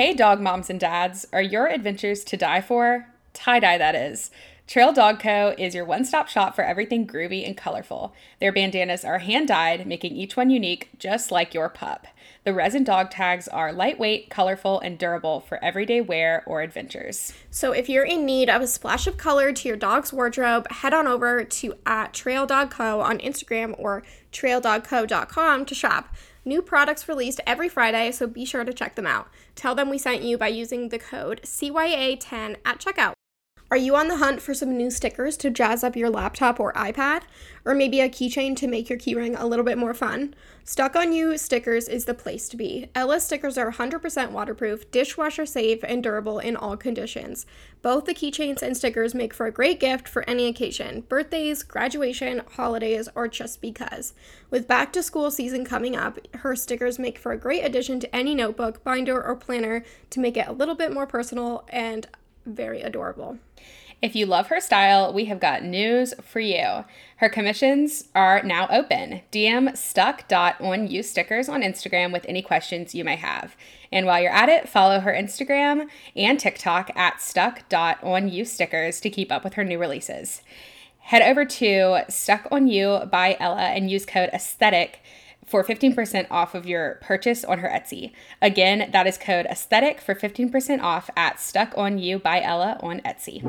Hey, dog moms and dads, are your adventures to die for? Tie dye, that is. Trail Dog Co. is your one stop shop for everything groovy and colorful. Their bandanas are hand dyed, making each one unique, just like your pup. The resin dog tags are lightweight, colorful, and durable for everyday wear or adventures. So if you're in need of a splash of color to your dog's wardrobe, head on over to at Trail Dog Co. on Instagram or traildogco.com to shop. New products released every Friday, so be sure to check them out. Tell them we sent you by using the code CYA10 at checkout. Are you on the hunt for some new stickers to jazz up your laptop or iPad? Or maybe a keychain to make your keyring a little bit more fun? Stuck on You stickers is the place to be. Ella stickers are 100% waterproof, dishwasher safe, and durable in all conditions. Both the keychains and stickers make for a great gift for any occasion birthdays, graduation, holidays, or just because. With back to school season coming up, her stickers make for a great addition to any notebook, binder, or planner to make it a little bit more personal and very adorable. If you love her style, we have got news for you. Her commissions are now open. DM stuck.onyou stickers on Instagram with any questions you may have. And while you're at it, follow her Instagram and TikTok at stuck.onyou stickers to keep up with her new releases. Head over to Stuck on You by Ella and use code aesthetic for 15% off of your purchase on her Etsy. Again, that is code aesthetic for 15% off at Stuck on You by Ella on Etsy.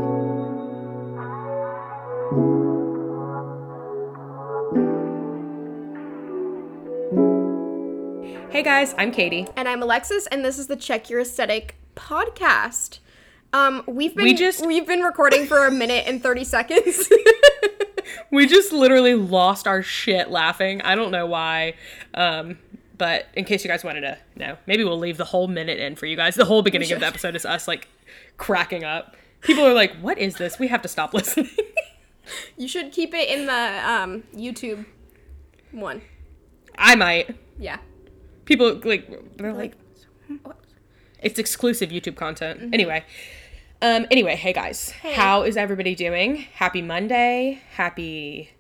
Hey guys, I'm Katie. And I'm Alexis, and this is the Check Your Aesthetic podcast. Um, we've been We just- we've been recording for a minute and thirty seconds. We just literally lost our shit laughing. I don't know why. Um, but in case you guys wanted to know, maybe we'll leave the whole minute in for you guys. The whole beginning of the episode is us like cracking up. People are like, "What is this?" We have to stop listening. you should keep it in the um, YouTube one. I might. Yeah. People like they're like, it's exclusive YouTube content. Anyway. Um, anyway, hey guys. How is everybody doing? Happy Monday. Happy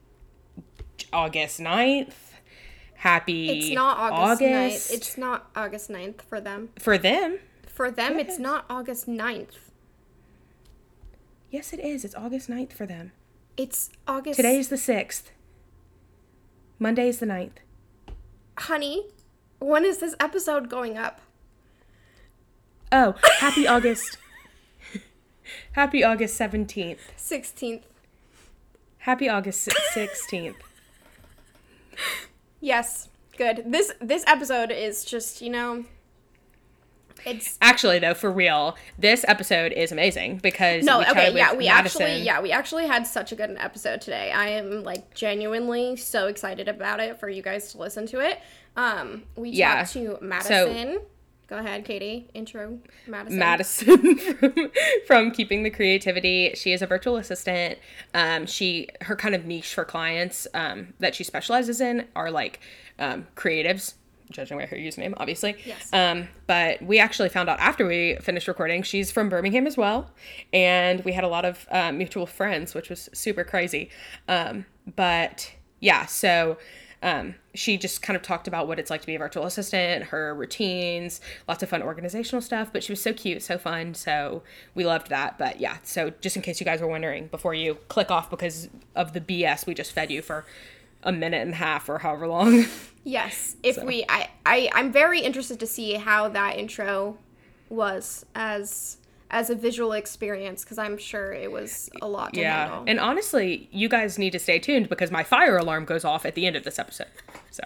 August 9th. Happy It's not August, August. 9th. It's not August 9th for them. for them. For them, it's not August 9th. Yes, it is. It's August 9th for them. It's August. Today is the 6th. Monday is the 9th. honey. When is this episode going up? Oh, happy August. Happy August 17th. 16th. Happy August 16th. Yes. Good. This this episode is just, you know, it's Actually, though, for real, this episode is amazing because No, we okay, yeah, we Madison. actually yeah, we actually had such a good episode today. I am like genuinely so excited about it for you guys to listen to it. Um we Yeah. talked to Madison. Go ahead, Katie. Intro Madison. Madison from, from Keeping the Creativity. She is a virtual assistant. Um, she her kind of niche for clients um, that she specializes in are like um, creatives. Judging by her username, obviously. Yes. Um, but we actually found out after we finished recording, she's from Birmingham as well, and we had a lot of uh, mutual friends, which was super crazy. Um, but yeah, so um, she just kind of talked about what it's like to be a virtual assistant, her routines, lots of fun organizational stuff. But she was so cute, so fun. So we loved that. But yeah, so just in case you guys were wondering, before you click off because of the BS we just fed you for a minute and a half or however long. Yes. If we I, I I'm very interested to see how that intro was as as a visual experience because I'm sure it was a lot to yeah. handle. And honestly, you guys need to stay tuned because my fire alarm goes off at the end of this episode. So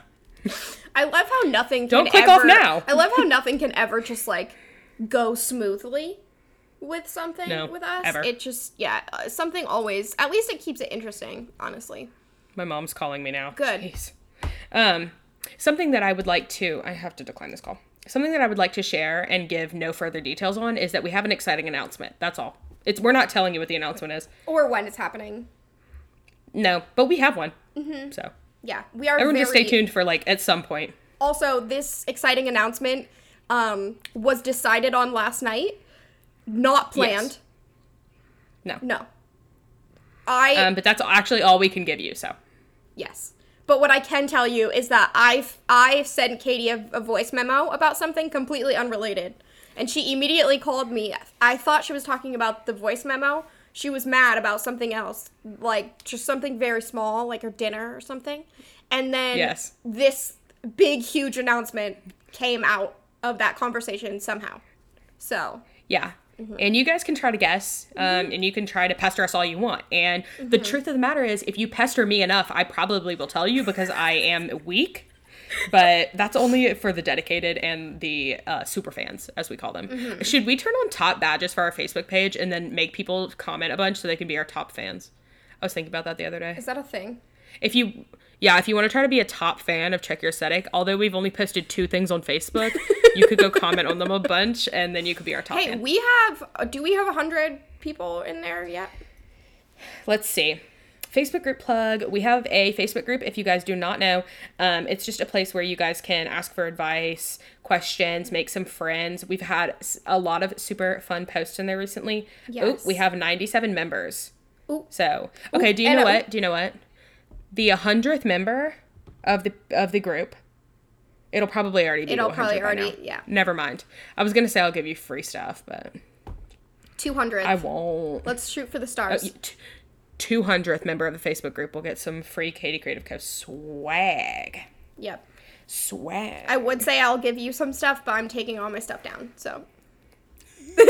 I love how nothing Don't can click off ever- now. I love how nothing can ever just like go smoothly with something No, with us. ever. It just yeah, uh, something always. At least it keeps it interesting. Honestly, my mom's calling me now. Good. Jeez. Um, something that I would like to, I have to decline this call. Something that I would like to share and give no further details on is that we have an exciting announcement. That's all. It's we're not telling you what the announcement is. or when it's happening. No, but we have one. So Yeah, we are. everyone just stay tuned for like at some point. Also, this exciting announcement um, was decided on last night, not planned. No. No. I Um, but that's actually all we can give you. So yes. But what I can tell you is that I've I've sent Katie a, a voice memo about something completely unrelated, and she immediately called me. I thought she was talking about the voice memo. She was mad about something else, like just something very small, like her dinner or something. And then Yes. this big, huge announcement came out of that conversation somehow. So, Yeah. Mm-hmm. And you guys can try to guess, um, and you can try to pester us all you want. And the Mm-hmm. truth of the matter is, if you pester me enough, I probably will tell you because I am weak. But that's only for the dedicated and the uh, super fans, as we call them. Mm-hmm. Should we turn on top badges for our Facebook page and then make people comment a bunch so they can be our top fans? I was thinking about that the other day. is that a thing? If you, yeah, if you want to try to be a top fan of Check Your Aesthetic, although we've only posted two things on Facebook, you could go comment on them a bunch, and then you could be our top Hey, fan. we have. uh, Do we have a hundred people in there yet? Let's see. Facebook group plug. We have a Facebook group. If you guys do not know, um, it's just a place where you guys can ask for advice, questions, make some friends. We've had a lot of super fun posts in there recently. Yes. we have 97 members. Ooh. So, okay, do you and know a- what? Do you know what? The 100th member of the of the group, it'll probably already be It'll probably 100 already- now. yeah. Never mind. I was gonna say I'll give you free stuff, but Two hundred. I won't. Let's shoot for the stars. Oh, T- 200th member of the Facebook group will get some free Katie Creative Co. swag. yep. Swag. I would say I'll give you some stuff, but I'm taking all my stuff down. So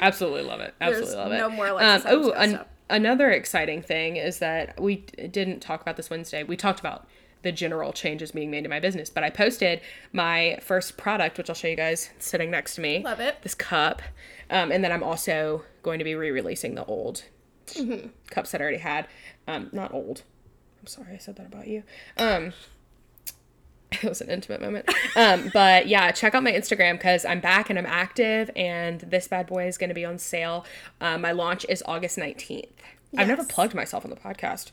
Absolutely love it. Absolutely love it. no more Alexis Um, oh, an- stuff. Another exciting thing is that we didn't talk about this Wednesday. We talked about the general changes being made to my business, but I posted my first product, which I'll show you guys sitting next to me. Love it. This cup. Um, and then I'm also going to be re releasing the old Mm-hmm. cups that I already had. Um, not old. I'm sorry I said that about you. Um, it was an intimate moment. Um, but yeah, check out my Instagram because I'm back and I'm active, and this bad boy is going to be on sale. Uh, my launch is August 19th. I've never plugged myself on the podcast.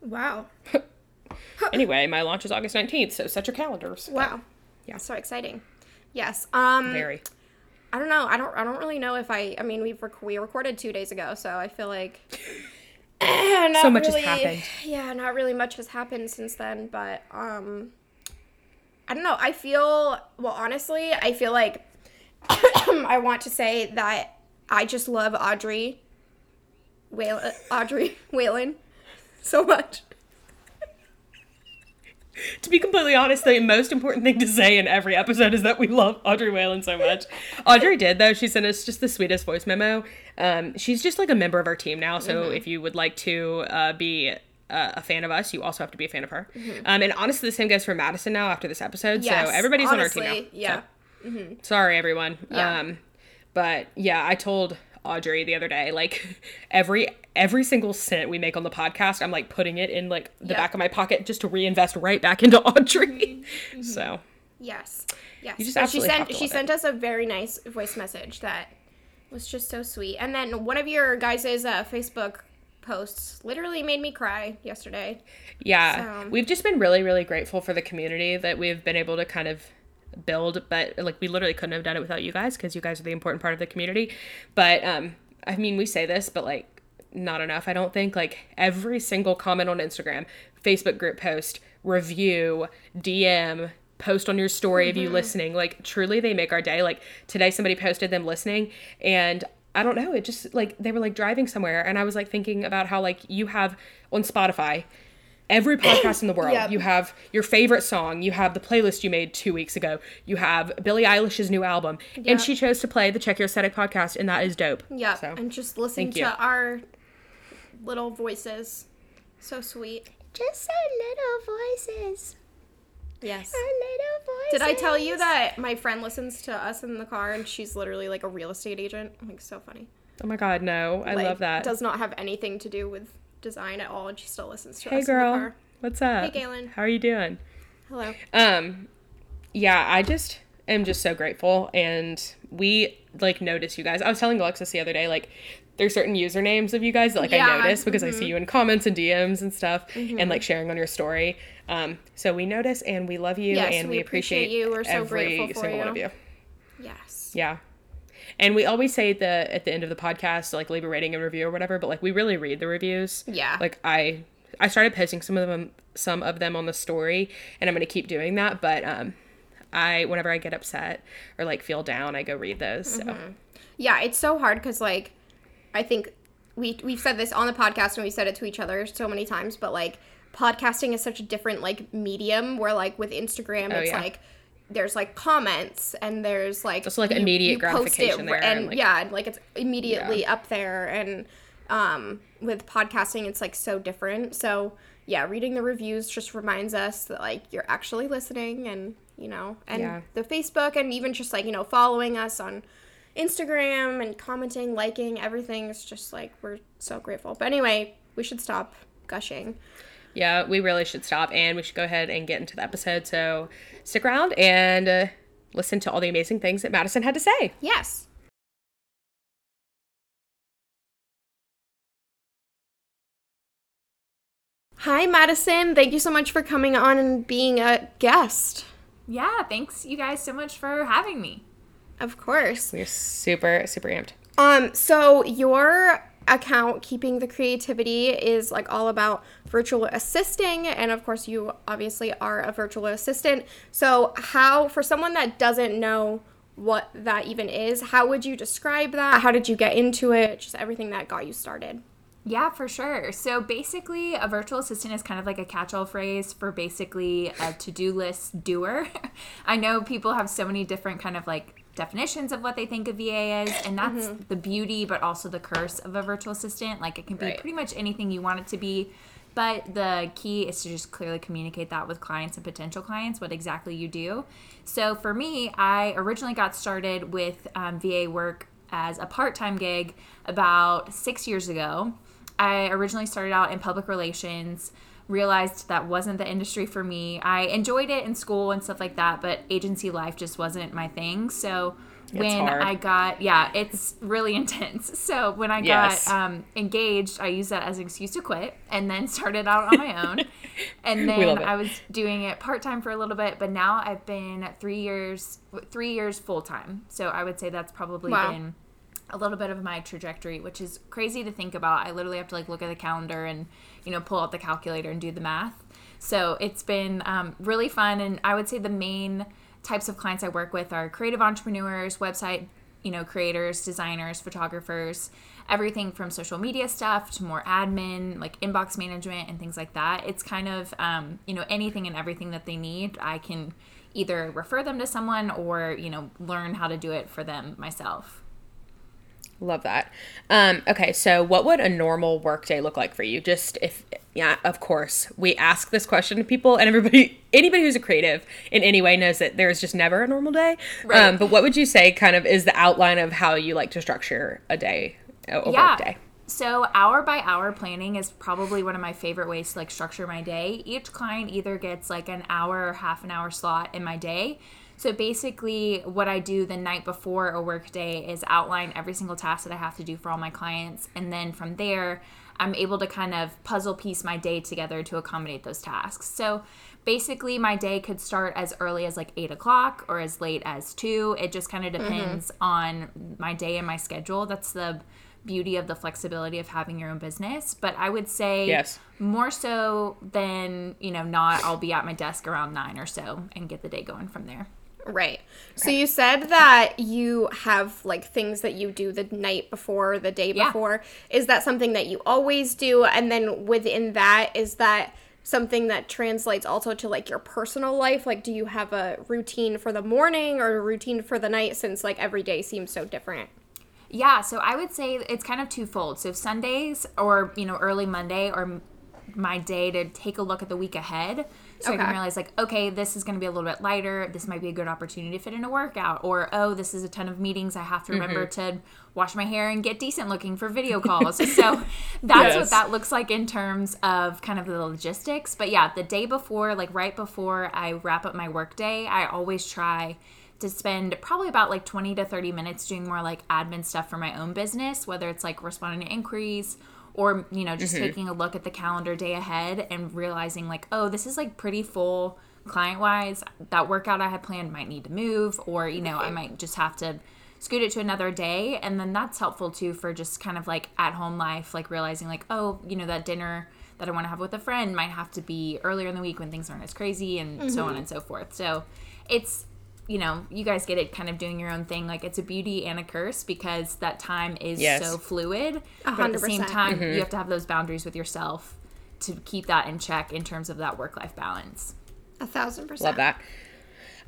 wow, Anyway, my launch is August 19th, so set your calendars. wow, Yeah. so exciting. Yes. Um. Very. I don't know. I don't. I don't really know if I. I mean, we've rec- we recorded two days ago, so I feel like. So much has happened. Yeah, not really much has happened since then, but um. I don't know. I feel well. Honestly, I feel like I want to say that I just love Audrey. Whalen, Audrey Whalen, so much. To be completely honest, the most important thing to say in every episode is that we love Audrey Whalen so much. Audrey did though; she sent us just the sweetest voice memo. Um, she's just like a member of our team now. So Mm-hmm. if you would like to uh, be uh, a fan of us, you also have to be a fan of her. Mm-hmm. Um, and honestly, the same goes for Madison now after this episode. Yes, so everybody's honestly, on our team now. Yeah. So, sorry, everyone. Yeah. Um, but yeah, I told Audrey the other day, like every every single cent we make on the podcast, I'm like putting it in like the Yep. back of my pocket just to reinvest right back into Audrey. So Yes. Yes. just So she sent she sent us a very nice voice message that was just so sweet. And then one of your guys' uh, Facebook posts literally made me cry yesterday. yeah, So- we've just been really, really grateful for the community that we've been able to kind of build. But like we literally couldn't have done it without you guys because you guys are the important part of the community. But um, I mean, we say this, but like not enough. I don't think like every single comment on Instagram, Facebook group post, review, DM, post on your story of you listening. Like truly they make our day. Like today somebody posted them listening and I don't know, it just like they were like driving somewhere and I was like thinking about how like you have on Spotify every podcast in the world. Yep. You have your favorite song, you have the playlist you made 2 weeks ago. You have Billie Eilish's new album Yep. and she chose to play the Check Your Aesthetic podcast and that is dope. Yeah. So And just listen thank to you. our little voices. So sweet. just our little voices. Yes. Our little voices. Did I tell you that my friend listens to us in the car and she's literally like a real estate agent? Like so funny. Oh my god, no. I Like, love that. Does not have anything to do with design at all, and she still listens to hey us in the colour. Hey girl. car. What's up? Hey, Galen. How are you doing? Hello. Um yeah, I just am just so grateful and we like notice you guys. I was telling Alexis the other day like there's certain usernames of you guys that like Yeah, I notice because I see you in comments and DMs and stuff and like sharing on your story. Um so we notice and we love you Yes, and we, we appreciate you. We're so every grateful for single one of you. Yes. Yeah. And we always say the at the end of the podcast, like leave a rating and review or whatever, but like we really read the reviews. Yeah. Like I I started posting some of them some of them on the story and I'm gonna keep doing that, but um I whenever I get upset or like feel down, I go read those. So Mm-hmm. Yeah, it's so hard because like I think we we've said this on the podcast and we said it to each other so many times, but like podcasting is such a different like medium where like with Instagram it's Oh, yeah. like there's like comments and there's like Just, like, immediate post gratification there and, and, like- yeah like it's immediately up there and um with podcasting it's like so different so yeah reading the reviews just reminds us that like you're actually listening and you know and Yeah. the facebook and even just like you know following us on instagram and commenting liking everything is just like we're so grateful but anyway we should stop gushing yeah, we really should stop and we should go ahead and get into the episode. So stick around and uh, listen to all the amazing things that Madison had to say. yes hi madison thank you so much for coming on and being a guest Yeah, thanks you guys so much for having me. Of course We're super super amped. Um, so your account, Keeping the Creativity, is like all about virtual assisting, and of course, you obviously are a virtual assistant. So, how, for someone that doesn't know what that even is, how would you describe that? How did you get into it? Just everything that got you started. Yeah, for sure. So basically, a virtual assistant is kind of like a catch all phrase for basically a to do list doer. I know people have so many different kind of like definitions of what they think a VA is, and that's the beauty, but also the curse of a virtual assistant. Like it can be Right. pretty much anything you want it to be. But the key is to just clearly communicate that with clients and potential clients, what exactly you do. So for me, I originally got started with um, VA work as a part time gig about six years ago. I originally started out in public relations, realized that wasn't the industry for me. I enjoyed it in school and stuff like that, but agency life just wasn't my thing. So when hard. I got, yeah, it's really intense. So when I Yes. got um, engaged, I used that as an excuse to quit and then started out on my own. and then. I was doing it part time for a little bit, but now I've been three years, three years full time. So I would say that's probably Wow. been a little bit of my trajectory, which is crazy to think about. I literally have to like look at the calendar and you know pull out the calculator and do the math. So it's been um, really fun, and I would say the main types of clients I work with are creative entrepreneurs, website you know creators, designers, photographers, everything from social media stuff to more admin, like inbox management and things like that. It's kind of um, you know anything and everything that they need. I can either refer them to someone or you know learn how to do it for them myself. Love that. Um, okay, so what would a normal workday look like for you? Just if, yeah, of course, we ask this question to people, and everybody, anybody who's a creative in any way knows that there's just never a normal day. Right. Um, but what would you say kind of is the outline of how you like to structure a day, a, work day? So hour by hour planning is probably one of my favorite ways to like structure my day. Each client either gets like an hour or half an hour slot in my day. So basically what I do the night before a work day is outline every single task that I have to do for all my clients and then from there I'm able to kind of puzzle piece my day together to accommodate those tasks. So basically, my day could start as early as like eight o'clock or as late as two. It just kind of mm-hmm. depends on my day and my schedule. That's the beauty of the flexibility of having your own business. But I would say Yes. more so than, you know, not, I'll be at my desk around nine or so and get the day going from there. Right. So you said that you have like things that you do the night before, the day Yeah. before. Is that something that you always do? And then within that, is that something that translates also to like your personal life? Like, do you have a routine for the morning or a routine for the night since like every day seems so different? Yeah, so I would say it's kind of twofold. So Sundays or you know early Monday or my day to take a look at the week ahead, so I can realize like, okay, this is going to be a little bit lighter. This might be a good opportunity to fit in a workout, or oh, this is a ton of meetings. I have to remember mm-hmm. to wash my hair and get decent looking for video calls. so that's Yes. what that looks like in terms of kind of the logistics. But yeah, the day before, like right before I wrap up my workday, I always try to spend probably about like 20 to 30 minutes doing more like admin stuff for my own business, whether it's like responding to inquiries or, you know, just mm-hmm. taking a look at the calendar day ahead and realizing like, oh, this is like pretty full client wise. That workout I had planned might need to move, or, you know, I might just have to scoot it to another day. And then that's helpful too for just kind of like at home life, like realizing like, oh, you know, that dinner that I want to have with a friend might have to be earlier in the week when things aren't as crazy and so on mm-hmm. and so forth. So it's you know, you guys get it kind of doing your own thing. Like it's a beauty and a curse because that time is Yes. so fluid. A But at the same time, Mm-hmm. you have to have those boundaries with yourself to keep that in check in terms of that work life balance. A thousand percent. Love that.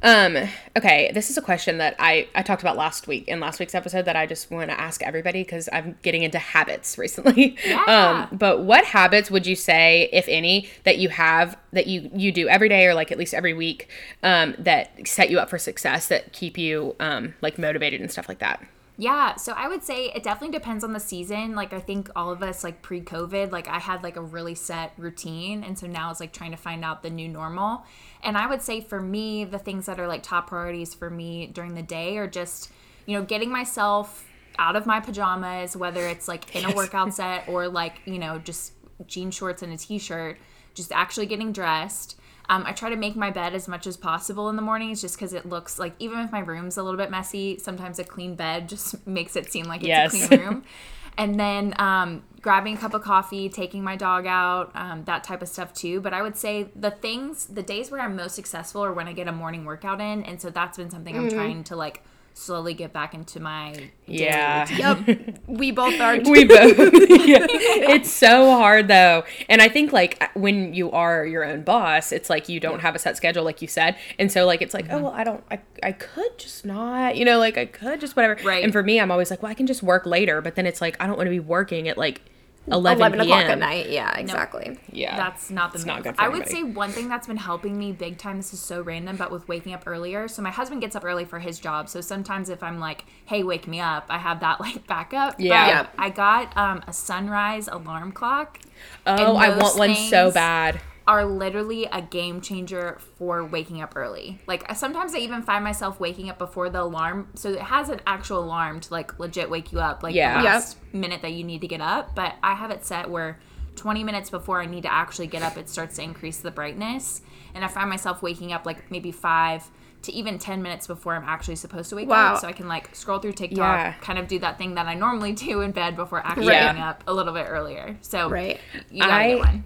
Um, okay, this is a question that I, I talked about last week in last week's episode that I just want to ask everybody because I'm getting into habits recently. Yeah. Um, but what habits would you say, if any, that you have that you you do every day or like at least every week, um, that set you up for success, that keep you um like motivated and stuff like that? Yeah, so I would say it definitely depends on the season. Like I think all of us like pre-COVID, like I had like a really set routine and so now it's like trying to find out the new normal. And I would say for me, the things that are like top priorities for me during the day are just, you know, getting myself out of my pajamas, whether it's like in a workout set or like, you know, just jean shorts and a t-shirt, just actually getting dressed. Um, I try to make my bed as much as possible in the mornings just because it looks like, even if my room's a little bit messy, sometimes a clean bed just makes it seem like it's Yes. a clean room. and then um, grabbing a cup of coffee, taking my dog out, um, that type of stuff too. But I would say the things, the days where I'm most successful are when I get a morning workout in. And so that's been something I'm trying to like slowly get back into my daily Yeah. Yep. we both are. we both yeah. it's so hard though and i think like when you are your own boss it's like you don't have a set schedule like you said and so like it's like Mm-hmm. oh well i don't I, I could just not you know like i could just whatever Right. and for me i'm always like well i can just work later but then it's like i don't want to be working at like 11, 11 o'clock at night. Yeah, exactly. yeah That's not the It's move. not good for I would say one thing that's been helping me big time. This is so random, but with waking up earlier. So my husband gets up early for his job. So sometimes if I'm like, "Hey, wake me up," I have that like backup. Yeah. But Yeah. I got um, a sunrise alarm clock. oh i those want one so bad Are literally a game changer for waking up early. Like sometimes I even find myself waking up before the alarm. So it has an actual alarm to like legit wake you up, like Yeah. the Yep. last minute that you need to get up. But I have it set where 20 minutes before I need to actually get up, it starts to increase the brightness. And I find myself waking up like maybe five to even 10 minutes before I'm actually supposed to wake Wow. up. So I can like scroll through TikTok, Yeah. kind of do that thing that I normally do in bed before actually Right. getting up a little bit earlier. So Right. you gotta I- get one.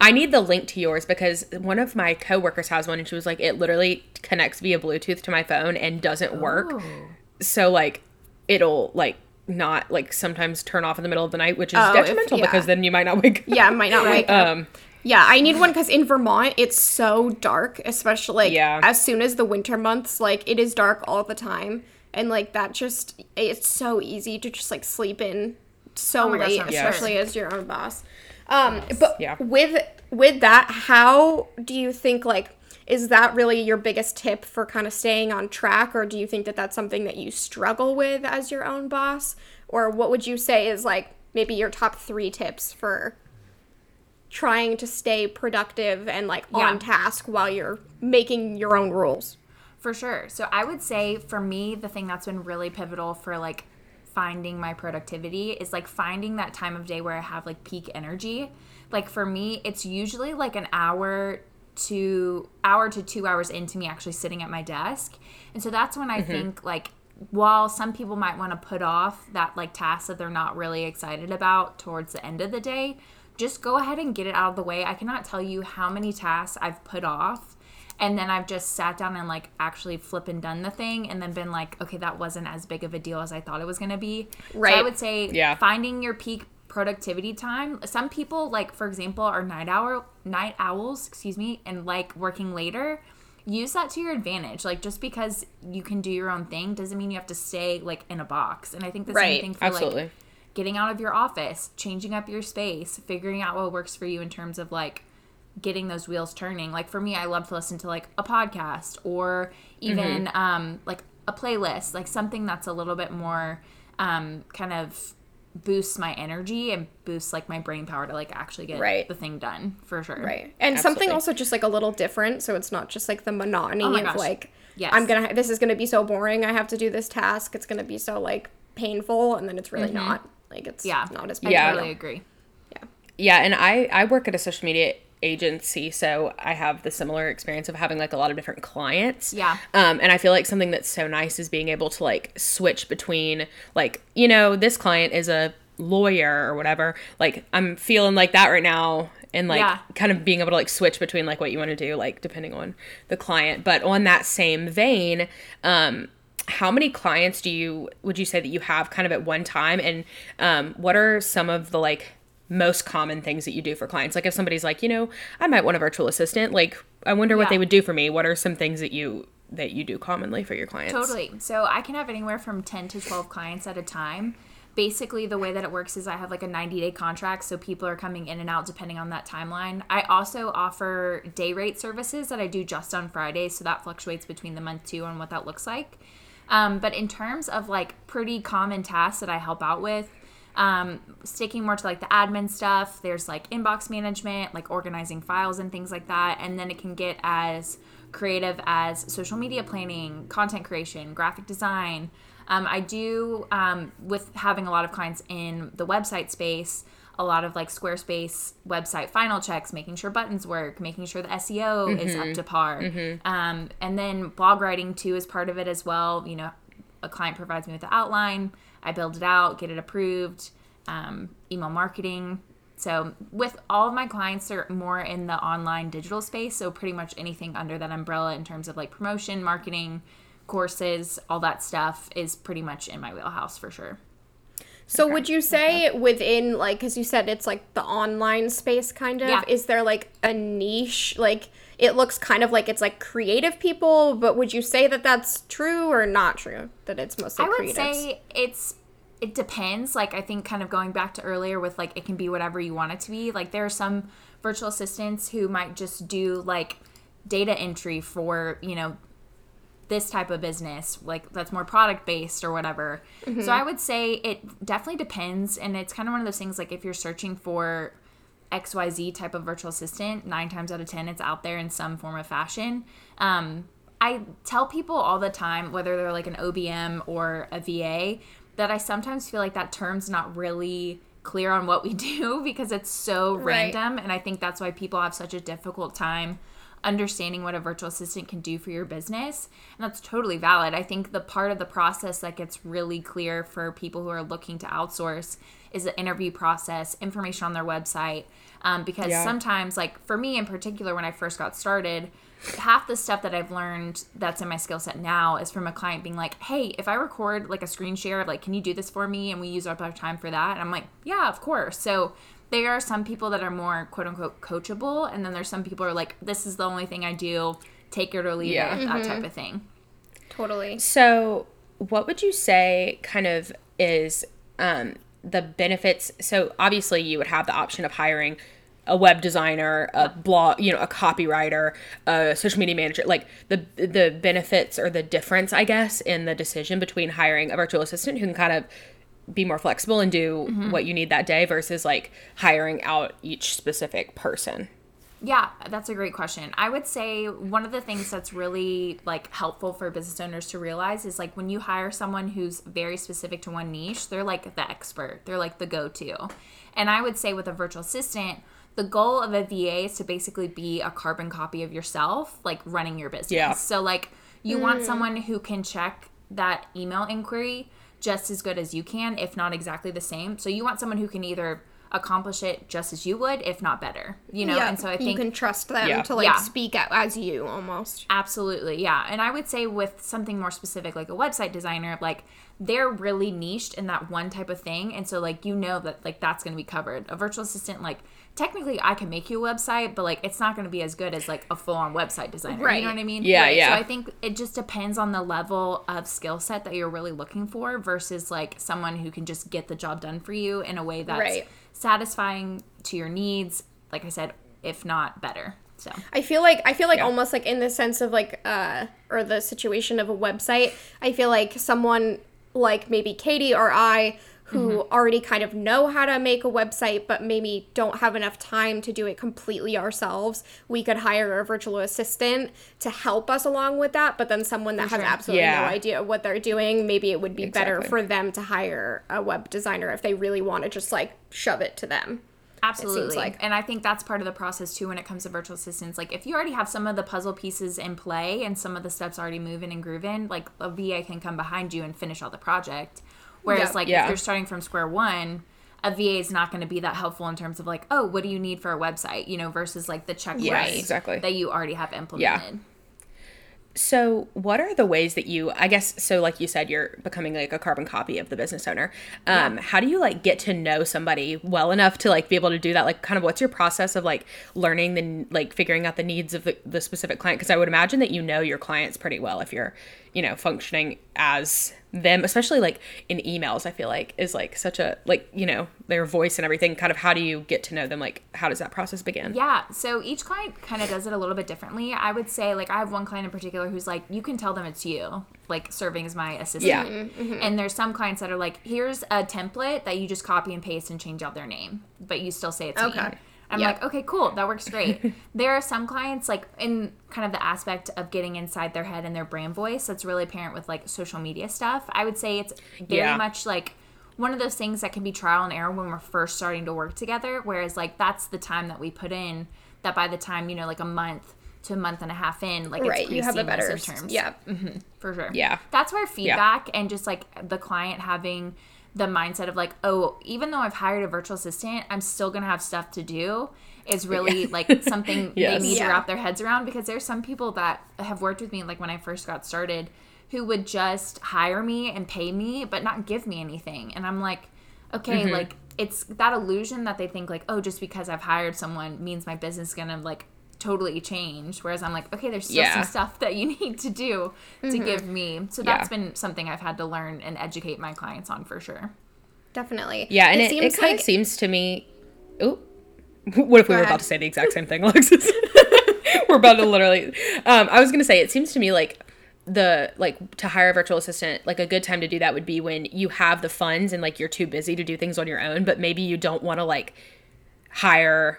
I need the link to yours because one of my coworkers has one and she was like, it literally connects via Bluetooth to my phone and doesn't work. Oh. So like it'll like not like sometimes turn off in the middle of the night, which is Oh, if- detrimental yeah. because then you might not wake up. Yeah, might not wake up. Um Yeah, I need one because in Vermont it's so dark, especially like Yeah. as soon as the winter months, like it is dark all the time, and like that just it's so easy to just like sleep in so Oh my gosh, late, I'm sure. especially as your own boss. Um, but Yeah. with with that, how do you think like is that really your biggest tip for kind of staying on track, or do you think that that's something that you struggle with as your own boss, or what would you say is like maybe your top three tips for trying to stay productive and like Yeah. on task while you're making your own rules. For sure. So I would say for me, the thing that's been really pivotal for like finding my productivity is like finding that time of day where I have like peak energy. Like for me, it's usually like an hour to hour to two hours into me actually sitting at my desk. And so that's when I mm-hmm. think like while some people might want to put off that like task that they're not really excited about towards the end of the day, just go ahead and get it out of the way. I cannot tell you how many tasks I've put off and then I've just sat down and like actually flip and done the thing and then been like, okay, that wasn't as big of a deal as I thought it was gonna be. So I would say Yeah. finding your peak productivity time. Some people, like for example, are night hour night owls, excuse me, and like working later. Use that to your advantage. Like just because you can do your own thing doesn't mean you have to stay like in a box. And I think the Right. same thing for Absolutely. like getting out of your office, changing up your space, figuring out what works for you in terms of like getting those wheels turning. Like for me, I love to listen to like a podcast or even Mm-hmm. um, like a playlist, like something that's a little bit more um, kind of boosts my energy and boosts like my brain power to like actually get Right. the thing done for sure. Right. And something also just like a little different so it's not just like the monotony Oh of gosh. like Yes. I'm going to this is going to be so boring. I have to do this task. It's going to be so like painful and then it's really not. Like it's Mm-hmm. Yeah. not as I Yeah. totally agree. Yeah. Yeah, and I I work at a social media agency, so I have the similar experience of having like a lot of different clients. Yeah. Um, and I feel like something that's so nice is being able to like switch between like you know this client is a lawyer or whatever. Like I'm feeling like that right now and like Yeah. kind of being able to like switch between like what you want to do like depending on the client. But on that same vein, um how many clients do you would you say that you have kind of at one time and um what are some of the like most common things that you do for clients like if somebody's like you know i might want a virtual assistant like i wonder what Yeah. they would do for me what are some things that you that you do commonly for your clients Totally. So I can have anywhere from 10 to 12 clients at a time. Basically, the way that it works is I have like a 90 day contract, so people are coming in and out depending on that timeline. I also offer day rate services that I do just on Fridays, so that fluctuates between the month too on what that looks like. Um, but in terms of like pretty common tasks that I help out with, um, sticking more to like the admin stuff, there's like inbox management, like organizing files and things like that. And then it can get as creative as social media planning, content creation, graphic design. Um, I do, um, with having a lot of clients in the website space, a lot of like Squarespace website final checks, making sure buttons work, making sure the SEO is up to par. Um, and then blog writing too is part of it as well. You know, a client provides me with the outline, I build it out, get it approved, um, email marketing. So, with all of my clients, they're more in the online digital space. So, pretty much anything under that umbrella in terms of like promotion, marketing, courses, all that stuff is pretty much in my wheelhouse for sure. So would you say within like cuz you said it's like the online space kind of Yeah. is there like a niche like it looks kind of like it's like creative people but would you say that that's true or not true that it's mostly I would creatives? say it's it depends. Like I think kind of going back to earlier with like it can be whatever you want it to be. Like there are some virtual assistants who might just do like data entry for, you know, this type of business, like that's more product based or whatever. So mm-hmm. I would say it definitely depends and it's kind of one of those things like if you're searching for XYZ type of virtual assistant, nine times out of 10, it's out there in some form of fashion. Um, I tell people all the time, whether they're like an OBM or a VA, that I sometimes feel like that term's not really clear on what we do because it's so Right. random. And I think that's why people have such a difficult time understanding what a virtual assistant can do for your business. And that's totally valid. I think the part of the process that gets really clear for people who are looking to outsource is the interview process, information on their website. Um, because Yeah. sometimes, like for me in particular, when I first got started, half the stuff that I've learned that's in my skill set now is from a client being like, "Hey, if I record like a screen share, like, can you do this for me?" And we use up our time for that. And I'm like, "Yeah, of course." So there are some people that are more quote unquote coachable, and then there's some people who are like, "This is the only thing I do. Take it or leave Yeah. it," that type of thing. totally. So, what would you say kind of is um, the benefits? So, obviously, you would have the option of hiring a web designer, a blog, you know, a copywriter, a social media manager. Like the the benefits or the difference, I guess, in the decision between hiring a virtual assistant who can kind of be more flexible and do mm-hmm. what you need that day versus like hiring out each specific person. Yeah, that's a great question. I would say one of the things that's really like helpful for business owners to realize is like when you hire someone who's very specific to one niche, they're like the expert. They're like the go-to. And I would say with a virtual assistant, the goal of a VA is to basically be a carbon copy of yourself, like running your business. Yeah. So like you want mm. someone who can check that email inquiry just as good as you can, if not exactly the same. So you want someone who can either accomplish it just as you would, if not better. You know, yeah, and so I think you can trust them Yeah. to like Yeah. speak out as you almost. Absolutely, yeah. And I would say with something more specific, like a website designer, like they're really niched in that one type of thing, and so like you know that like that's going to be covered. A virtual assistant, like technically, I can make you a website, but like it's not going to be as good as like a full-on website designer. You know what I mean? Yeah, Right. yeah. So I think it just depends on the level of skill set that you're really looking for versus like someone who can just get the job done for you in a way that's Right. satisfying to your needs. Like I said, if not better. So I feel like I feel like Yeah. almost like in the sense of like uh or the situation of a website, I feel like someone like maybe Katie or I who Mm-hmm. already kind of know how to make a website but maybe don't have enough time to do it completely ourselves, we could hire a virtual assistant to help us along with that, but then someone that has absolutely Yeah. no idea what they're doing, maybe it would be better for them to hire a web designer if they really want to just like shove it to them. Absolutely. like. And I think that's part of the process too when it comes to virtual assistants. Like if you already have some of the puzzle pieces in play and some of the steps already moving and grooving, like a VA can come behind you and finish all the project. Whereas Yeah. like Yeah. if you're starting from square one, a VA is not going to be that helpful in terms of like, oh, what do you need for a website, you know, versus like the checklist Right, exactly. that you already have implemented. Yeah. So, what are the ways that you, I guess, so like you said, you're becoming like a carbon copy of the business owner. Um, How do you like get to know somebody well enough to like be able to do that? Like, kind of what's your process of like learning the, like figuring out the needs of the, the specific client? Because I would imagine that you know your clients pretty well if you're, you know, functioning as them, especially like in emails, I feel like is like such a, like, you know, their voice and everything. Kind of how do you get to know them? Like, how does that process begin? Yeah, so each client kind of does it a little bit differently. I would say, like, I have one client in particular who's like, you can tell them it's you, like, serving as my assistant. Yeah. Mm-hmm, mm-hmm. And there's some clients that are like, here's a template that you just copy and paste and change out their name, but you still say it's Okay. me. I'm Yeah. like, okay, cool, that works great. there are some clients, like, in kind of the aspect of getting inside their head and their brand voice, that's really apparent with like social media stuff. I would say it's very Yeah. much like one of those things that can be trial and error when we're first starting to work together. Whereas, like, that's the time that we put in, that by the time, you know, like a month to a month and a half in, like, right. it's pretty You have a better. terms Yeah. Mm-hmm. for sure. Yeah. That's where feedback and just like the client having the mindset of like, oh, even though I've hired a virtual assistant, I'm still gonna have stuff to do is really like something Yes. they need to wrap their heads around because there's some people that have worked with me like when I first got started who would just hire me and pay me but not give me anything. And I'm like, okay, Mm-hmm. like it's that illusion that they think like, oh, just because I've hired someone means my business is gonna like totally change. Whereas I'm like, okay, there's still Yeah. some stuff that you need to do to give me. So Yeah. that's been something I've had to learn and educate my clients on for sure. Definitely. Yeah, and it, it, kind of seems to me. Ooh, what if we were ahead. about to say the exact same thing, Alexis? we're about to literally. Um, I was gonna say it seems to me like the like to hire a virtual assistant like a good time to do that would be when you have the funds and like you're too busy to do things on your own but maybe you don't want to like hire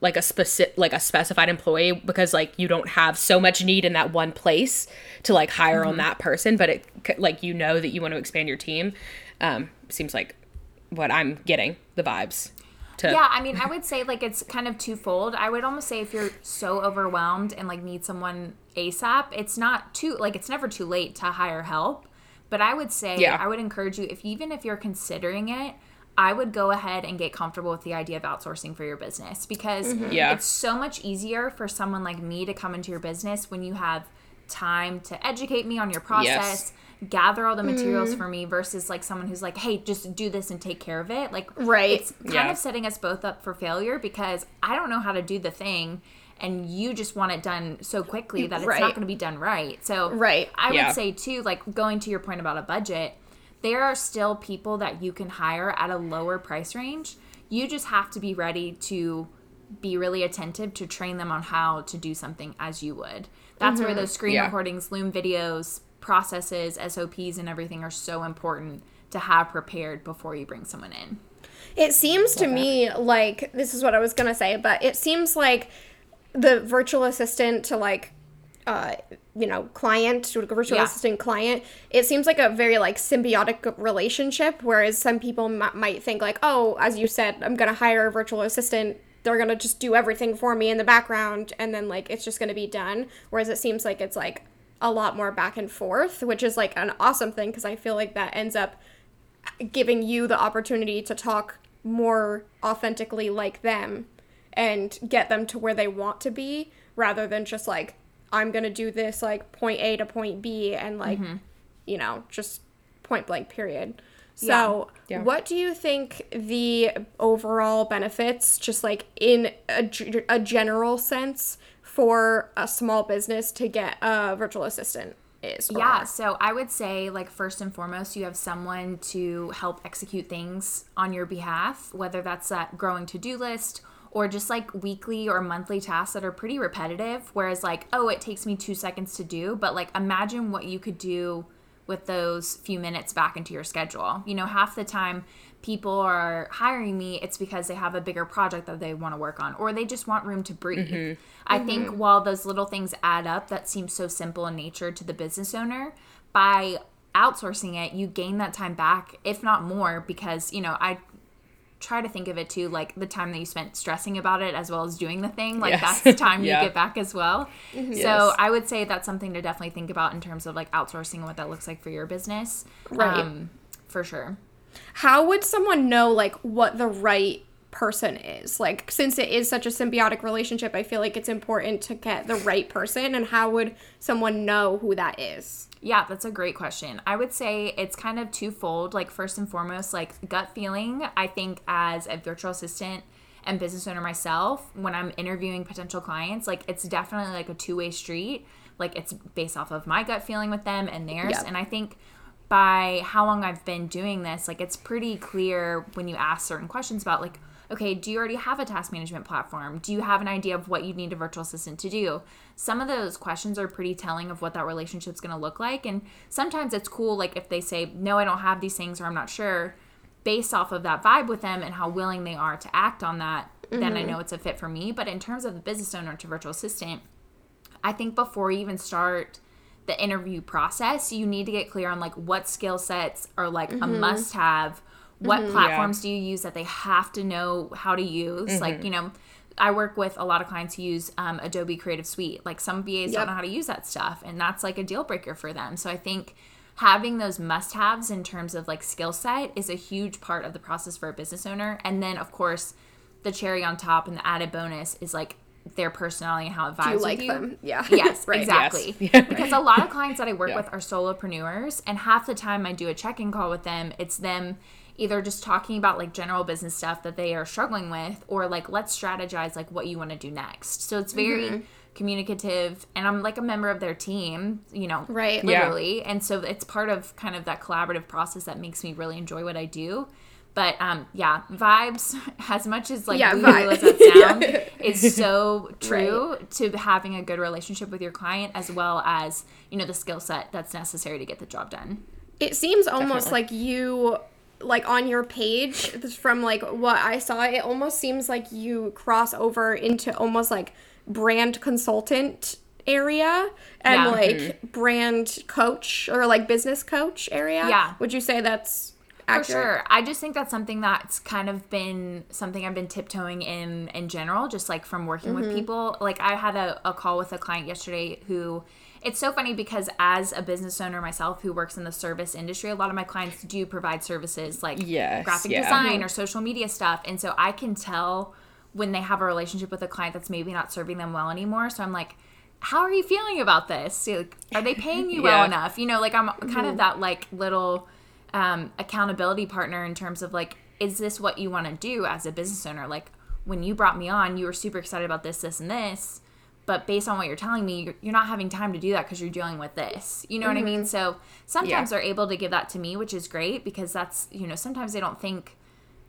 like a specific like a specified employee because like you don't have so much need in that one place to like hire on that person but it like you know that you want to expand your team um seems like what i'm getting the vibes to Yeah, I mean, I would say like it's kind of twofold. I would almost say if you're so overwhelmed and like need someone ASAP, it's not too like it's never too late to hire help. But I would say Yeah. I would encourage you if even if you're considering it, I would go ahead and get comfortable with the idea of outsourcing for your business because mm-hmm. Yeah. it's so much easier for someone like me to come into your business when you have time to educate me on your process, gather all the materials mm-hmm. for me versus like someone who's like, "Hey, just do this and take care of it." Like Right. it's kind Yeah. of setting us both up for failure because I don't know how to do the thing and you just want it done so quickly that it's Right. not going to be done right. So Right. I Yeah. would say too like going to your point about a budget, there are still people that you can hire at a lower price range. You just have to be ready to be really attentive to train them on how to do something as you would. That's where mm-hmm. those screen Yeah. recordings, Loom videos, processes, SOPs and everything are so important to have prepared before you bring someone in. It seems to me like this is what I was gonna say, but it seems like the virtual assistant to like, uh, you know, client virtual Yeah. assistant client. It seems like a very like symbiotic relationship. Whereas some people m- might think like, oh, as you said, I'm gonna hire a virtual assistant. They're gonna just do everything for me in the background, and then like it's just gonna be done. Whereas it seems like it's like a lot more back and forth, which is like an awesome thing because I feel like that ends up giving you the opportunity to talk more authentically like them and get them to where they want to be rather than just like I'm going to do this like point A to point B and like mm-hmm. you know just point blank period. So, Yeah. what do you think the overall benefits just like in a, a general sense for a small business to get a virtual assistant is? Yeah, so I would say, like, first and foremost, you have someone to help execute things on your behalf, whether that's that growing to do list or just like weekly or monthly tasks that are pretty repetitive. Whereas, like, oh, it takes me two seconds to do, but like, imagine what you could do with those few minutes back into your schedule. You know, half the time people are hiring me, it's because they have a bigger project that they want to work on or they just want room to breathe. Mm-hmm. I mm-hmm. think while those little things add up that seem so simple in nature to the business owner, by outsourcing it, you gain that time back, if not more, because, you know, I try to think of it too like the time that you spent stressing about it as well as doing the thing like Yes. that's the time Yeah. you get back as well so Yes. i would say that's something to definitely think about in terms of like outsourcing and what that looks like for your business Right. um, for sure how would someone know like what the right person is? Like since it is such a symbiotic relationship, I feel like it's important to get the right person and how would someone know who that is? Yeah, that's a great question. I would say it's kind of twofold. Like, first and foremost, like gut feeling. I think as a virtual assistant and business owner myself, when I'm interviewing potential clients, like it's definitely like a two way street. Like, it's based off of my gut feeling with them and theirs. Yep. And I think by how long I've been doing this, like it's pretty clear when you ask certain questions about like, okay, do you already have a task management platform? Do you have an idea of what you need a virtual assistant to do? Some of those questions are pretty telling of what that relationship's going to look like. And sometimes it's cool, like if they say, no, I don't have these things or I'm not sure, based off of that vibe with them and how willing they are to act on that, then I mm-hmm. know it's a fit for me. But in terms of the business owner to virtual assistant, I think before you even start the interview process, you need to get clear on like what skill sets are like a mm-hmm. must have. What mm-hmm. platforms do you use that they have to know how to use? Like, mm-hmm. you know, I work with a lot of clients who use um, Adobe Creative Suite. Like some VAs Yep. don't know how to use that stuff, and that's like a deal breaker for them. So I think having those must haves in terms of like skill set is a huge part of the process for a business owner. And then, of course, the cherry on top and the added bonus is like their personality and how it vibes Do you with like you. them? Yeah. Yes, Right. exactly. Yes. because a lot of clients that I work Yeah. with are solopreneurs, and half the time I do a check-in call with them, it's them either just talking about like general business stuff that they are struggling with, or like let's strategize like what you want to do next. So it's very Mm-hmm. communicative, and I'm like a member of their team, you know, Right. Yeah. literally, and so it's part of kind of that collaborative process that makes me really enjoy what I do. But um, yeah, vibes. As much as like Yeah, woo vibe. as that sound, is so true to having a good relationship with your client as well as you know the skill set that's necessary to get the job done. It seems almost Definitely. like you like on your page from like what I saw it almost seems like you cross over into almost like brand consultant area and Yeah. like brand coach or like business coach area. Yeah. Would you say that's For sure. I just think that's something that's kind of been something I've been tiptoeing in in general, just like from working with mm-hmm. people. Like I had a, a call with a client yesterday who it's so funny because as a business owner myself who works in the service industry, a lot of my clients do provide services like Yes, graphic yeah. design or social media stuff. And so I can tell when they have a relationship with a client that's maybe not serving them well anymore. So I'm like, how are you feeling about this? Like, are they paying you well enough? You know, like I'm kind of mm-hmm. that like little um, accountability partner in terms of like, is this what you want to do as a business owner? Like when you brought me on, you were super excited about this, this, and this. But based on what you're telling me, you're, you're not having time to do that because you're dealing with this. You know what I mean? So sometimes Yeah. they're able to give that to me, which is great because that's, you know, sometimes they don't think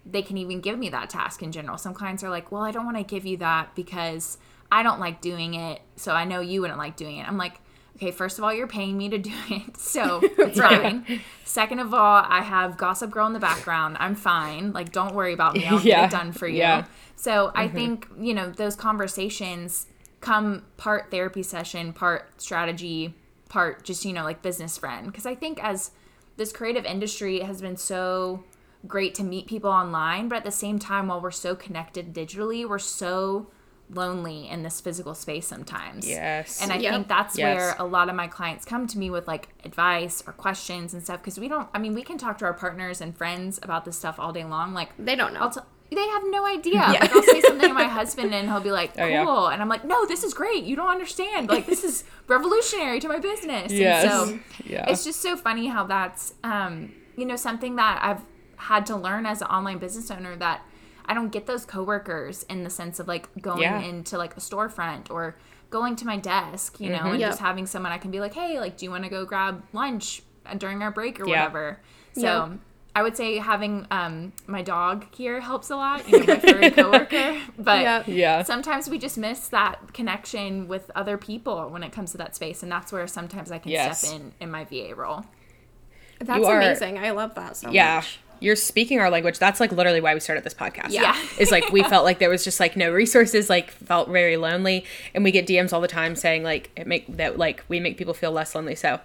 they can even give me that task in general. Some clients are like, well, I don't want to give you that because I don't like doing it. So I know you wouldn't like doing it. I'm like, okay, first of all, you're paying me to do it. So it's fine. Second of all, I have Gossip Girl in the background. I'm fine. Like, don't worry about me. I'll get it done for you. Yeah. So I mm-hmm. think, you know, those conversations come part therapy session, part strategy, part just, you know, like business friend. Because I think as this creative industry has been so great to meet people online, but at the same time, while we're so connected digitally, we're so lonely in this physical space sometimes. Yes. And I Yep. think that's Yes. where a lot of my clients come to me with like advice or questions and stuff because we don't, I mean, we can talk to our partners and friends about this stuff all day long. Like, They don't know. I'll t- they have no idea. Like I'll say something to my husband and he'll be like, "Cool," Oh, yeah. and I'm like, "No, this is great. You don't understand. Like this is revolutionary to my business." Yes. And so Yeah. it's just so funny how that's um, you know something that I've had to learn as an online business owner that I don't get those coworkers in the sense of like going Yeah. into like a storefront or going to my desk, you know, and Yep. just having someone I can be like, "Hey, like, do you want to go grab lunch during our break or Yeah. whatever?" So. Yeah. I would say having um, my dog here helps a lot, you know, my furry coworker. But Yeah. Yeah. sometimes we just miss that connection with other people when it comes to that space, and that's where sometimes I can Yes. step in in my VA role. That's You are- amazing. I love that so yeah much. You're speaking our language that's like literally why we started this podcast Yeah. is like we felt like there was just like no resources like felt very lonely and we get dms all the time saying like it make that like we make people feel less lonely so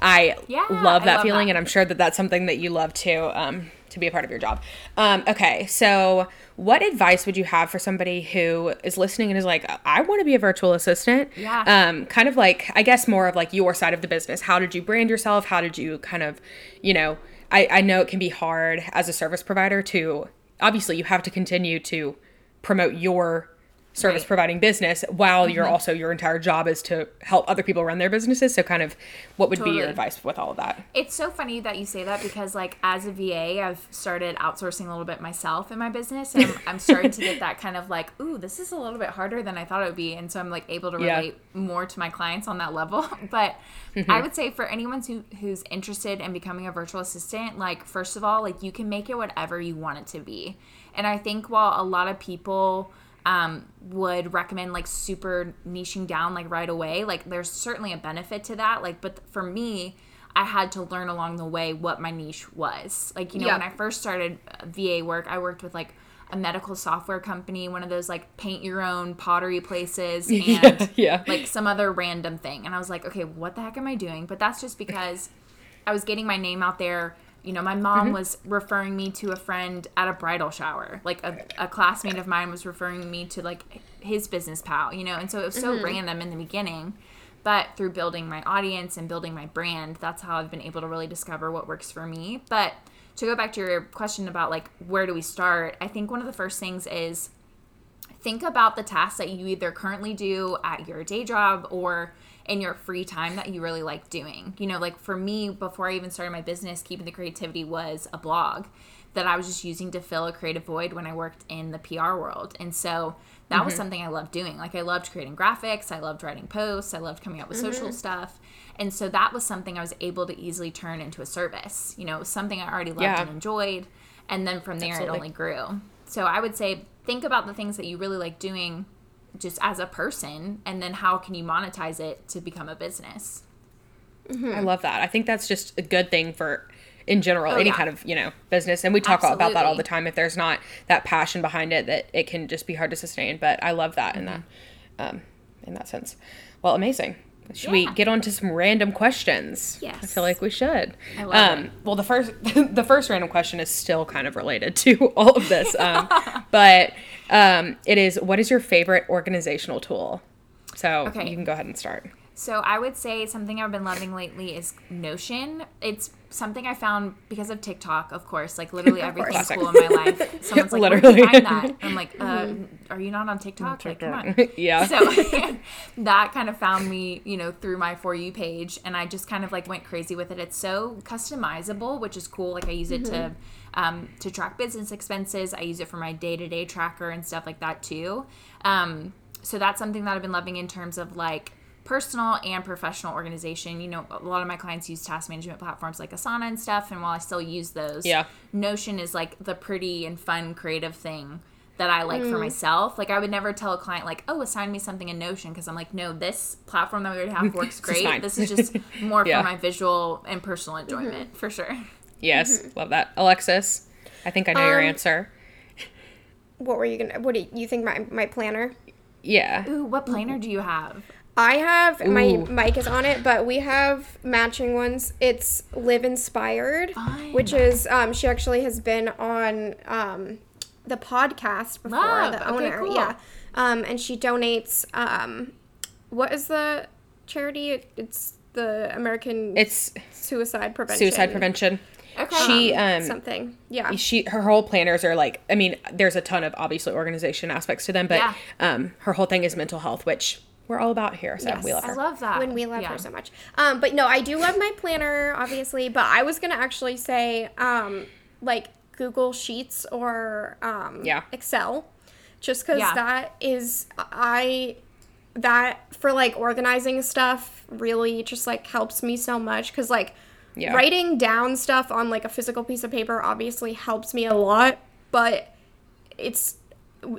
i Yeah, love I that love feeling that. and i'm sure that that's something that you love too um to be a part of your job um okay so what advice would you have for somebody who is listening and is like i want to be a virtual assistant Yeah. um kind of like i guess more of like your side of the business how did you brand yourself how did you kind of you know I, I know it can be hard as a service provider to obviously you have to continue to promote your service Right. providing business while you're mm-hmm. also your entire job is to help other people run their businesses. So kind of what would be your advice with all of that? It's so funny that you say that because, like, as a VA, I've started outsourcing a little bit myself in my business, and I'm, I'm starting to get that kind of like, ooh, this is a little bit harder than I thought it would be, and so I'm like able to Yeah. relate more to my clients on that level. But I mm-hmm. would say for anyone who who's interested in becoming a virtual assistant, like, first of all, like, you can make it whatever you want it to be, and I think while a lot of people um, would recommend like super niching down like right away. Like there's certainly a benefit to that. Like, but for me, I had to learn along the way what my niche was. Like, you know, Yeah. when I first started uh, VA work, I worked with like a medical software company, one of those like paint your own pottery places, and Yeah, yeah. like some other random thing. And I was like, okay, what the heck am I doing? But that's just because I was getting my name out there. You know, my mom Mm-hmm. was referring me to a friend at a bridal shower. Like a, a classmate of mine was referring me to like his business pal, you know, and so it was so Mm-hmm. random in the beginning. But through building my audience and building my brand, that's how I've been able to really discover what works for me. But to go back to your question about like where do we start, I think one of the first things is think about the tasks that you either currently do at your day job or in your free time that you really like doing. You know, like for me, before I even started my business, Keeping the Creativity was a blog that I was just using to fill a creative void when I worked in the PR world. And so that was mm-hmm. something I loved doing. Like I loved creating graphics, I loved writing posts, I loved coming up with social mm-hmm. stuff. And so that was something I was able to easily turn into a service. You know, something I already loved Yeah. and enjoyed. And then from there, Absolutely. it only grew. So I would say think about the things that you really like doing just as a person and then how can you monetize it to become a business. I love that. I think that's just a good thing for in general, Oh, any yeah. kind of, you know, business. And we talk about that all the time. If there's not that passion behind it, that it can just be hard to sustain. But I love that in that um in that sense. Well, amazing. Should we get on to some random questions? Yes. I feel like we should. I love um, it. Well, the first the first random question is still kind of related to all of this, um, but um, it is what is your favorite organizational tool? So Okay. you can go ahead and start. So I would say something I've been loving lately is Notion. It's something I found because of TikTok, of course. Like literally everything's cool in my life. Someone's like, "Where'd Literally. find that?" I'm like, uh, "Are you not on TikTok? Like, come on." yeah. So that kind of found me, you know, through my for you page, and I just kind of like went crazy with it. It's so customizable, which is cool. Like I use it to um, to track business expenses. I use it for my day to day tracker and stuff like that too. Um, so that's something that I've been loving in terms of like personal and professional organization. You know, a lot of my clients use task management platforms like Asana and stuff, and while I still use those, Yeah. Notion is like the pretty and fun creative thing that I like for mm. myself. Like I would never tell a client like, "Oh, assign me something in Notion" because I'm like, "No, this platform that we already have works great. fine." this is just more Yeah. for my visual and personal mm-hmm. enjoyment for sure." Yes, mm-hmm. love that. Alexis, I think I know your Um, answer. What were you gonna? What do you think? My my planner. Yeah. Ooh, what planner mm-hmm. do you have? I have my mic is on it, but we have matching ones. It's Live Inspired, Fun. which is um, she actually has been on um, the podcast before. Love. The Okay, owner, cool. yeah, um, and she donates. Um, what is the charity? It's the American It's Suicide Prevention. suicide prevention. Okay. She um something. Yeah. she her whole planners are like I mean, there's a ton of obviously organization aspects to them, but Yeah. um her whole thing is mental health, which we're all about here. So Yes. we love her. I love that. when we love Yeah. her so much. Um, but no, I do love my planner, obviously. But I was gonna actually say, um, like Google Sheets or um, Yeah. Excel, just because Yeah. that is I that for like organizing stuff really just like helps me so much because like Yeah. writing down stuff on like a physical piece of paper obviously helps me a lot, but it's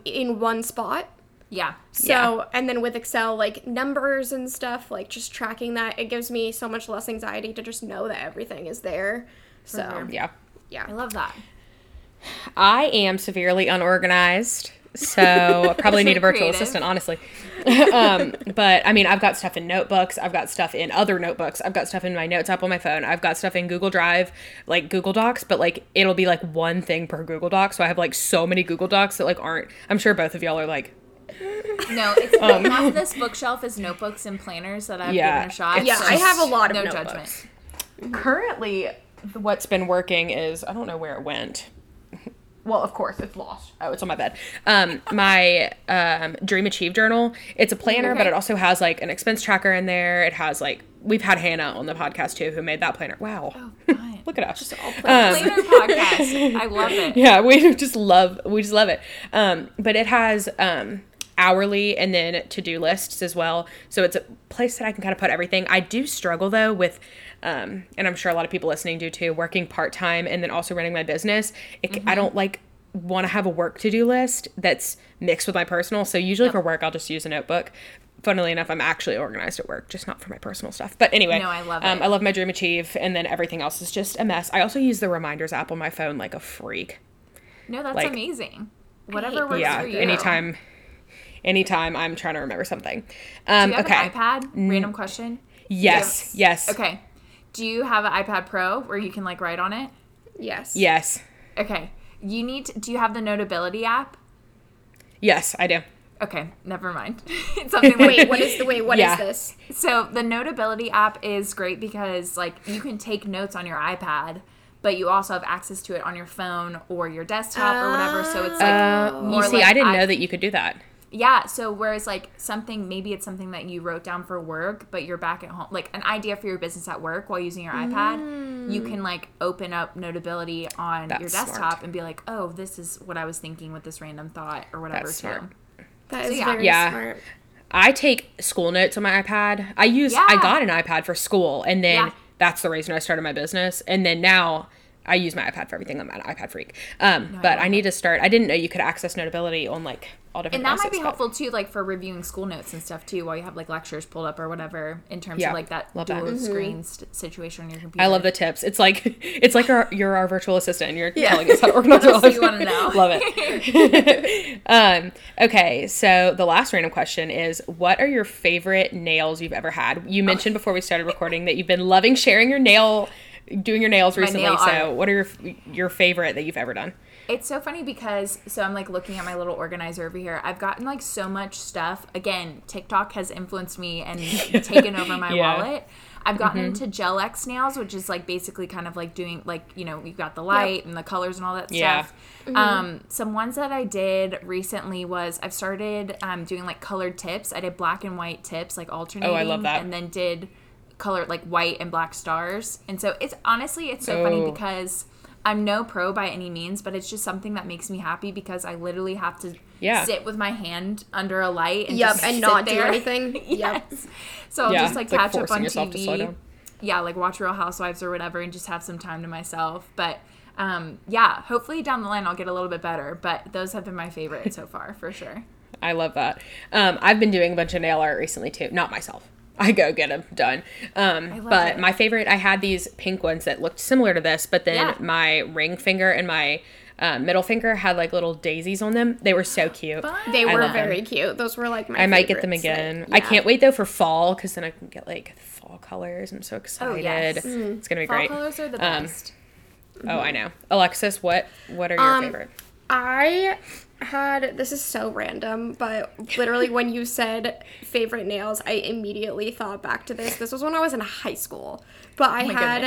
in one spot. Yeah. So, Yeah. and then with Excel, like numbers and stuff, like just tracking that, it gives me so much less anxiety to just know that everything is there. So, sure. Yeah. yeah. I love that. I am severely unorganized, so I probably need a virtual Creative. assistant, honestly. um, but I mean, I've got stuff in notebooks. I've got stuff in other notebooks. I've got stuff in my notes app on my phone. I've got stuff in Google Drive, like Google Docs. But like, it'll be like one thing per Google Doc. So I have like so many Google Docs that like aren't. I'm sure both of y'all are like, No, it's half this bookshelf is notebooks and planners that I've Um, Yeah, given a shot. it's Yeah, I have a lot of no notebooks. judgment. currently what's been working is I don't know where it went. Well, of course, it's lost. Oh, it's on my bed. Um, my um, Dream Achieve journal. It's a planner, but it also has like an expense tracker in there. It has like we've had Hannah on the podcast too, who made that planner. Wow, Fun. look at us. Just all Um, Planner podcast. I love it. yeah we just love we just love it um but it has um hourly and then to-do lists as well. So it's a place that i can kind of put everything. I do struggle though with um and i'm sure a lot of people listening do too working part-time and then also running my business. It, i don't like want to have a work to-do list that's mixed with my personal. So usually for work i'll just use a notebook. Funnily enough i'm actually organized at work just not for my personal stuff. But anyway No, I love um, it. i love my dream achieve and then everything else is just a mess. I also use the reminders app on my phone like a freak. No, that's Like- amazing. Whatever works yeah for you. anytime anytime i'm trying to remember something um Do you have okay an iPad? Random question. yes yes Okay. Do you have an iPad Pro where you can like write on it? Yes. yes Okay. You need. To, do you have the Notability app? yes i do Okay, never mind. it's something like Wait, what is the wait? What is Yeah. this? So the Notability app is great because like you can take notes on your iPad, but you also have access to it on your phone or your desktop or whatever. So it's like uh, you see like i didn't I- know that you could do that yeah. So whereas like something maybe it's something that you wrote down for work, but you're back at home, like an idea for your business at work while using your iPad, you can like open up Notability on your desktop smart. and be like, oh, this is what I was thinking with this random thought or whatever That's too. smart. That is yeah. very Yeah. smart. i take school notes on my ipad i use yeah. i got an ipad for school and then Yeah. that's the reason i started my business and then now I use my iPad for everything. I'm an iPad freak. Um, but I need to start. I didn't know you could access Notability on like all different. And that might devices, be but- helpful too, like for reviewing school notes and stuff too, while you have like lectures pulled up or whatever, in terms Yeah, of like that love that. dual screen st- situation on your computer. I love the tips. It's like it's like our, you're our virtual assistant. and You're telling us how to organize What our else do you wanna know? love it. um, okay, so the last random question is: What are your favorite nails you've ever had? You mentioned before we started recording that you've been loving sharing your nail, doing your nails recently. nail so, art. what are your your favorite that you've ever done? It's so funny because so I'm like looking at my little organizer over here. I've gotten like so much stuff. Again, TikTok has influenced me and taken over my Yeah. wallet. I've gotten into Gel X nails, which is like basically kind of like doing like you know you've got the light and the colors and all that Yeah. stuff. Um, some ones that I did recently was I've started um, doing like colored tips. I did black and white tips, like alternating, Oh, I love that. and then did color like white and black stars. And so it's honestly it's so funny Oh. because I'm no pro by any means, but it's just something that makes me happy because I literally have to Yeah. sit with my hand under a light and Yep, just and sit not do there. anything. Yep. yes. So I'll Yeah, just like it's like catch up on yourself to slow TV. Yeah, like watch Real Housewives or whatever and just have some time to myself. But um, yeah, hopefully down the line I'll get a little bit better. But those have been my favorite so far for sure. I love that. Um, I've been doing a bunch of nail art recently too. Not myself. I go get them done. Um, but it. my favorite, I had these pink ones that looked similar to this, but then Yeah. my ring finger and my uh, middle finger had like little daisies on them. They were so cute. They I were love them. very cute. Those were like my. I might get them again. like, I can't wait though for fall because then I can get like fall colors. I'm so excited. Oh, yes. It's gonna be Fall great. Fall colors are the Um, best. Oh, I know. Alexis, what what are your Um, favorite? I had this is so random, but literally when you said favorite nails, I immediately thought back to this. This was when I was in high school. But I Oh had.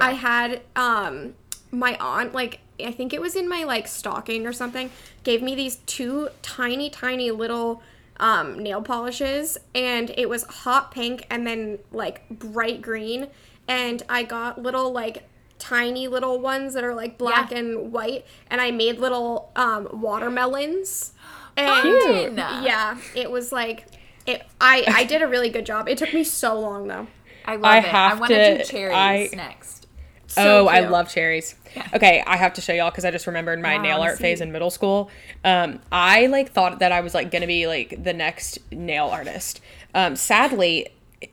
I had um my aunt like I think it was in my like stocking or something, gave me these two tiny tiny little um nail polishes and it was hot pink and then like bright green and I got little like tiny little ones that are like black Yeah. and white and I made little um watermelons. And Cute. yeah, it was like it I I did a really good job. It took me so long though. I love I it. I have want to do cherries I- next. So oh, I love cherries. Okay, I have to show y'all because I just remembered my Wow, nail art phase in middle school. Um, I like thought that I was like gonna be like the next nail artist. Um, sadly,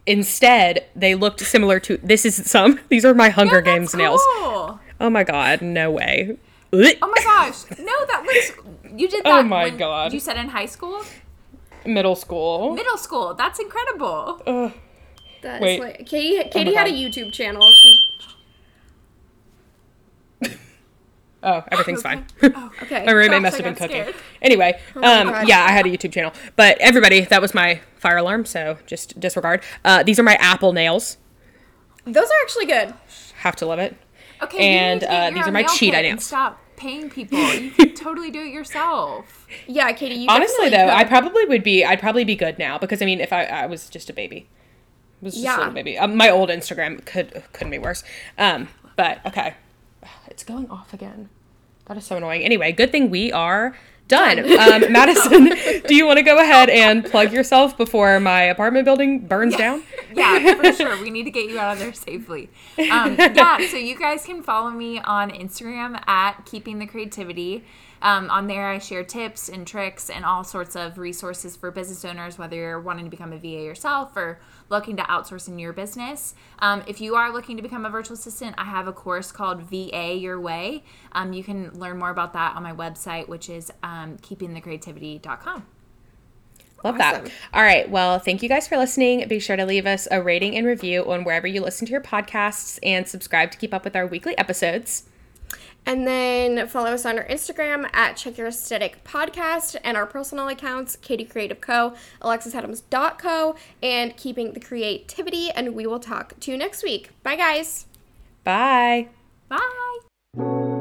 instead they looked similar to. This is some. These are my Hunger That's Games nails. Oh my god, no way. Oh my gosh. No, that looks. You did oh that. Oh my when- God. You said in high school? Middle school. Middle school. That's incredible. Ugh. That's Wait. like Katie oh Katie my had a YouTube channel. She Oh, everything's fine. okay. My roommate Gosh, must have been cooking. scared. Anyway, um, yeah, I had a YouTube channel. But everybody, that was my fire alarm, so just disregard. Uh, these are my apple nails. Those are actually good. Have to love it. Okay, and you need to get uh, these are my cheetah nails. Stop paying people. You can totally do it yourself. Yeah, Katie. You Honestly, though, I probably would be. I'd probably be good now because I mean, if I, I was just a baby, I was just a little baby. Um, my old Instagram could couldn't be worse. Um, but okay, it's going off again. That is so annoying. Anyway, good thing we are done. um, Madison, do you want to go ahead and plug yourself before my apartment building burns down? Yeah, for sure. We need to get you out of there safely. Um, yeah, so you guys can follow me on Instagram at Keeping the Creativity. Um, on there, I share tips and tricks and all sorts of resources for business owners, whether you're wanting to become a VA yourself or looking to outsource in your business. Um, if you are looking to become a virtual assistant, I have a course called VA Your Way. Um, you can learn more about that on my website, which is um, keepingthecreativity.com. Love that. All right. Well, thank you guys for listening. Be sure to leave us a rating and review on wherever you listen to your podcasts and subscribe to keep up with our weekly episodes. And then follow us on our Instagram at Check Your Aesthetic Podcast and our personal accounts, Katie Creative Co., AlexisAdams.co, and Keeping the Creativity. And we will talk to you next week. Bye, guys. Bye. Bye.